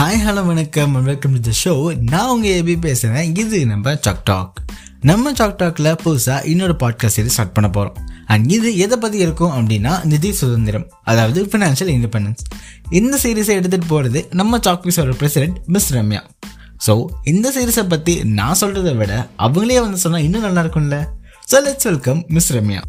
Hi hello வணக்கம் welcome to the show நான் உங்கள் ஏபி பேசுகிறேன் இது நம்ம சாக் டாக் நம்ம சாக் டாக்ல புதுசாக இன்னொரு பாட்காஸ்ட் சீரிஸ் ஸ்டார்ட் பண்ண போகிறோம் அண்ட் இது எதை பற்றி இருக்கும் அப்படின்னா நிதி சுதந்திரம் அதாவது ஃபினான்ஷியல் இண்டிபெண்டன்ஸ் இந்த சீரீஸை எடுத்துகிட்டு போகிறது நம்ம சாக்பீஸோட பிரசிடென்ட் மிஸ் ரம்யா. ஸோ இந்த சீரீஸை பற்றி நான் சொல்கிறத விட அவங்களே வந்து சொன்னால் இன்னும் நல்லா இருக்கும்ல? So let's welcome Miss Ramya.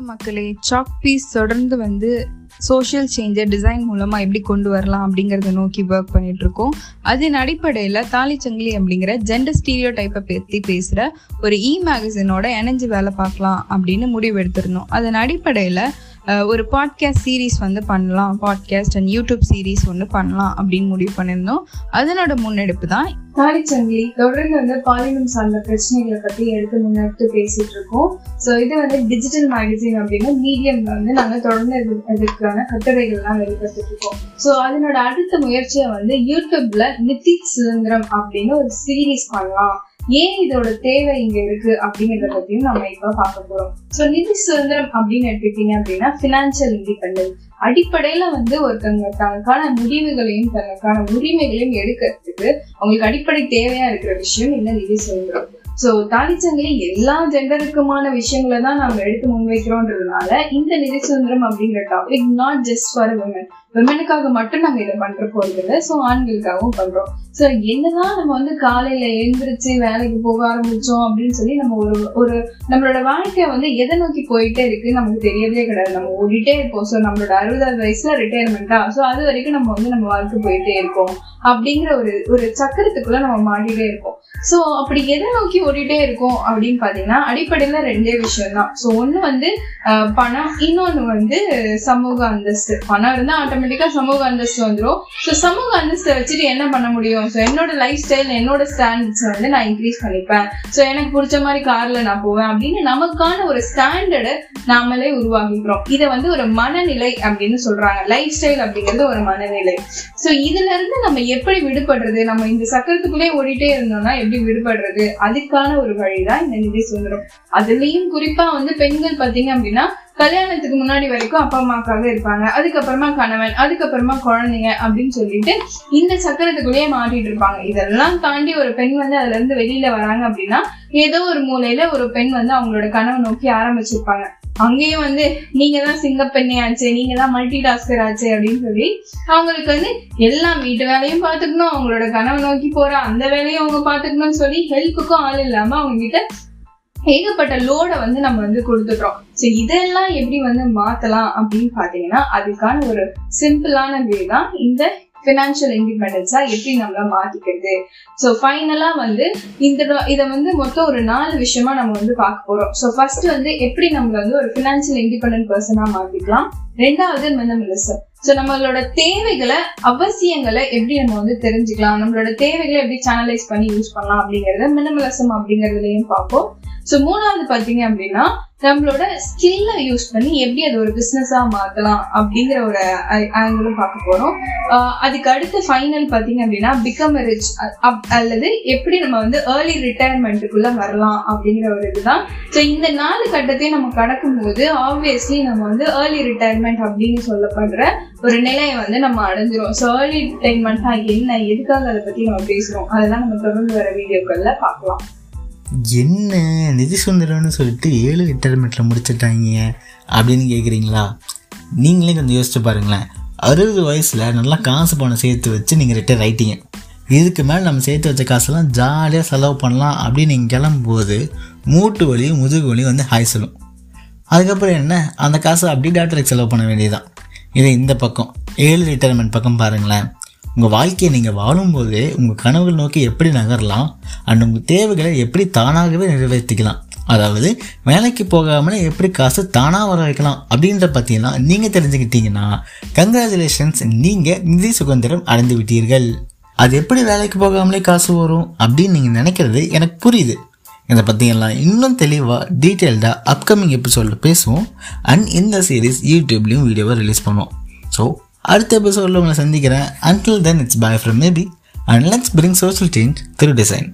மக்களே. சாக் பீஸ் தொடர்ந்து வந்து சோஷியல் சேஞ்சை டிசைன் மூலமா எப்படி கொண்டு வரலாம் அப்படிங்கிறத நோக்கி ஒர்க் பண்ணிட்டு இருக்கோம் அதன் அடிப்படையில் தாலிச்சங்கிலி அப்படிங்கிற ஜெண்டர் ஸ்டீரியோ டைப்பை பற்றி பேசுகிற ஒரு இ மேகசினோட இணைஞ்சு வேலை பார்க்கலாம் அப்படின்னு முடிவு எடுத்திருந்தோம். அதன் அடிப்படையில் ஒரு பாட்காஸ்ட் சீரீஸ் வந்து பண்ணலாம். பாட்காஸ்ட் அண்ட் யூடியூப் சீரீஸ் ஒன்று பண்ணலாம் அப்படின்னு முடிவு பண்ணியிருந்தோம். அதனோட முன்னெடுப்பு தான் தாலிச்சங்கிலி தொடர்ந்து வந்து பாலினம் சார்ந்த பிரச்சனைகளை பத்தி எடுத்து முன்னெடுத்து பேசிட்டு இருக்கோம். ஸோ இது வந்து டிஜிட்டல் மேகசின் அப்படின்னு மீடியம்ல வந்து நாங்கள் தொடர்ந்து இது- இதுக்கான கட்டுரைகள்லாம் வெளிப்படுத்திட்டு இருக்கோம். ஸோ அதனோட அடுத்த முயற்சியை வந்து யூடியூப்ல நிதி சுதந்திரம் அப்படின்னு ஒரு சீரீஸ் பண்ணலாம். ஏன் இதோட தேவை இங்க இருக்கு அப்படிங்கறத பத்தியும் நம்ம இப்ப பார்க்க போறோம். சோ நிதி சுதந்திரம் அப்படின்னு எடுத்துக்கிட்டீங்க அப்படின்னா பினான்சியல் இண்டிபெண்டன்ஸ் அடிப்படையில வந்து ஒருத்தவங்க தனக்கான முடிவுகளையும் தனக்கான உரிமைகளையும் எடுக்கிறதுக்கு அவங்களுக்கு அடிப்படை தேவையா இருக்கிற விஷயம் இந்த நிதி சுதந்திரம்? ஸோ தாலிச்சங்கிலே எல்லா ஜெண்டருக்குமான விஷயங்களை தான் நம்ம எடுத்து முன்வைக்கிறோன்றதுனால இந்த நிதி சுதந்திரம் அப்படிங்கிற topic not just for women விமனுக்காக மட்டும் நாங்கள் இதை பண்ற போறது இல்லை. ஸோ ஆண்களுக்காகவும் பண்றோம். ஸோ என்னதான் நம்ம வந்து காலையில எழுந்திரிச்சு வேலைக்கு போக ஆரம்பிச்சோம் அப்படின்னு சொல்லி நம்ம ஒரு ஒரு நம்மளோட வாழ்க்கை வந்து எதை நோக்கி போயிட்டே இருக்கு நமக்கு தெரியவே கிடையாது. நம்ம ஓடிட்டே இருப்போம். ஸோ நம்மளோட அறுபதாவது வயசுல ரிட்டையர்மெண்டா ஸோ அது வரைக்கும் நம்ம வந்து நம்ம வாழ்க்கை போயிட்டே இருக்கோம். அப்படிங்கிற ஒரு ஒரு சக்கரத்துக்குள்ள நம்ம மாட்டிட்டே இருக்கோம் ஸோ அப்படி எதை நோக்கி ஓடிட்டே இருக்கோம் அப்படின்னு பாத்தீங்கன்னா அடிப்படையில ரெண்டே விஷயம் தான் ஸோ ஒண்ணு வந்து பணம் இன்னொன்னு வந்து சமூக அந்தஸ்து. பணம் இருந்தா ஆட்டோமேட்டிக்கா சமூக அந்தஸ்து வந்துடும் ஸோ சமூக அந்தஸ்தை வச்சுட்டு என்ன பண்ண முடியும்? ஸோ என்னோட லைஃப் ஸ்டைல் என்னோட ஸ்டாண்டர்ட்ஸ் வந்து நான் இன்க்ரீஸ் பண்ணிப்பேன். ஸோ எனக்கு பிடிச்ச மாதிரி கார்ல நான் போவேன் அப்படின்னு நமக்கான ஒரு ஸ்டாண்டர்டை நாமளே உருவாக்கிக்கிறோம். இதை வந்து ஒரு மனநிலை அப்படின்னு சொல்றாங்க. லைஃப் ஸ்டைல் அப்படிங்கிறது ஒரு மனநிலை. ஸோ இதுல இருந்து நம்ம எப்படி விடுபடுறது? நம்ம இந்த சக்கரத்துக்குள்ளே ஓடிட்டே இருந்தோம்னா எப்படி விடுபடுறது? அதுக்கு அதுக்கான ஒரு வழிதான் இந்த நிதி சுதந்திரம். அதுலயும் குறிப்பா வந்து பெண்கள் பாத்தீங்க அப்படின்னா கல்யாணத்துக்கு முன்னாடி வரைக்கும் அப்பா அம்மாக்காக இருப்பாங்க. அதுக்கப்புறமா கணவன் அதுக்கப்புறமா குழந்தைங்க அப்படின்னு சொல்லிட்டு இந்த சக்கரத்துக்குள்ளேயே மாட்டிட்டு இருப்பாங்க. இதெல்லாம் தாண்டி ஒரு பெண் வந்து அதுல இருந்து வெளியில வராங்க அப்படின்னா ஏதோ ஒரு மூலையில ஒரு பெண் வந்து அவங்களோட கனவை நோக்கி ஆரம்பிச்சிருப்பாங்க. அங்கேயும் வந்து நீங்க தான் சிங்கப்பெண்ணே ஆச்சு நீங்க தான் மல்டி டாஸ்கர் ஆச்சு அப்படின்னு சொல்லி அவங்களுக்கு வந்து எல்லாம் வீட்டு வேலையும் பாத்துக்கணும் அவங்களோட கனவை நோக்கி போற அந்த வேலையும் அவங்க பாத்துக்கணும்னு சொல்லி ஹெல்ப்புக்கும் ஆள் இல்லாம அவங்க கிட்ட ஏகப்பட்ட லோடை வந்து நம்ம வந்து கொடுத்துட்டோம் ஸோ இதெல்லாம் எப்படி வந்து மாத்தலாம் அப்படின்னு பாத்தீங்கன்னா அதுக்கான ஒரு சிம்பிளான வே தான் இந்த ஃபினான்ஷியல் இண்டிபெண்டன்ஸா எப்படி நம்மள மாத்திக்கிறது? ஸோ ஃபைனலா வந்து இந்த இதை வந்து மொத்தம் ஒரு நாலு விஷயமா நம்ம வந்து பார்க்க போறோம். ஸோ ஃபர்ஸ்ட் வந்து எப்படி நம்மள வந்து ஒரு ஃபினான்ஷியல் இண்டிபெண்டன்ட் பர்சனா மாத்திக்கலாம்? ரெண்டாவது மினிமலிசம் ஸோ நம்மளோட தேவைகளை அவசியங்களை எப்படி நம்ம வந்து தெரிஞ்சுக்கலாம்? நம்மளோட தேவைகளை எப்படி சேனலைஸ் பண்ணி யூஸ் பண்ணலாம் அப்படிங்கறத மினிமலிசம் அப்படிங்கறதுலயும் பார்ப்போம். ஸோ மூணாவது பார்த்தீங்க அப்படின்னா நம்மளோட ஸ்கில்ல யூஸ் பண்ணி எப்படி அது ஒரு பிஸ்னஸாக மாத்தலாம் அப்படிங்கிற ஒரு ஆங்கிளும் பார்க்க போறோம். அதுக்கு அடுத்து ஃபைனல் பாத்தீங்க அப்படின்னா பிகம் ரிச் அல்லது எப்படி நம்ம வந்து ஏர்லி ரிட்டையர்மெண்ட்டுக்குள்ள வரலாம் அப்படிங்கிற ஒரு இதுதான். ஸோ இந்த நாலு கட்டத்தையும் நம்ம கடக்கும்போது ஆப்வியஸ்லி நம்ம வந்து ஏர்லி ரிட்டையர்மெண்ட் அப்படின்னு சொல்லப்படுற ஒரு நிலையை வந்து நம்ம அடைஞ்சிரும். ஸோ ஏர்லி ரிட்டையர்மெண்ட்னா என்ன எதுக்காக அதை பத்தி நம்ம பேசுறோம் அதெல்லாம் நம்ம தொடர்ந்து வர வீடியோக்கள்ல பார்க்கலாம். என்ன நிதி சுந்தரம்னு சொல்லிட்டு ஏழு ரிட்டையர்மெண்ட்டில் முடிச்சிட்டாங்க அப்படின்னு கேட்குறீங்களா நீங்களே கொஞ்சம் யோசிச்சு பாருங்களேன். அறுபது வயசில் நல்லா காசு பணம் சேர்த்து வச்சு நீங்கள் ரிட்டையர் ஆகிட்டீங்க இதுக்கு மேலே நம்ம சேர்த்து வச்ச காசெல்லாம் ஜாலியாக செலவு பண்ணலாம் அப்படின்னு நீங்கள் கிளம்பும்போது மூட்டு வலியும் முதுகு வலியும் வந்து ஹாய் சொல்லும். அதுக்கப்புறம் என்ன? அந்த காசை அப்படியே டாக்டருக்கு செலவு பண்ண வேண்டியதுதான். இது இந்த பக்கம். ஏழு ரிட்டையர்மெண்ட் பக்கம் பாருங்களேன். உங்கள் வாழ்க்கையை நீங்கள் வாழும்போது உங்கள் கனவுகள் நோக்கி எப்படி நகரலாம் அண்ட் உங்கள் தேவைகளை எப்படி தானாகவே நிறைவேற்றிக்கலாம். அதாவது வேலைக்கு போகாமலே எப்படி காசு தானாக வர வைக்கலாம் அப்படின்ற பார்த்தீங்கன்னா நீங்கள் தெரிஞ்சுக்கிட்டீங்கன்னா கங்க்ராச்சுலேஷன்ஸ் நீங்கள் நிதி சுதந்திரம் அடைந்து விட்டீர்கள். அது எப்படி வேலைக்கு போகாமலே காசு வரும் அப்படின்னு நீங்கள் நினைக்கிறது எனக்கு புரியுது. இதை பார்த்தீங்கன்னா இன்னும் தெளிவாக டீட்டெயில்டாக அப்கமிங் எபிசோடில் பேசுவோம். அண்ட் இந்த சீரிஸ் யூடியூப்லேயும் வீடியோவை ரிலீஸ் பண்ணுவோம். ஸோ அடுத்த எபிசோடில் உங்களை சந்திக்கிறேன் until then it's bye from maybe and let's bring social change through design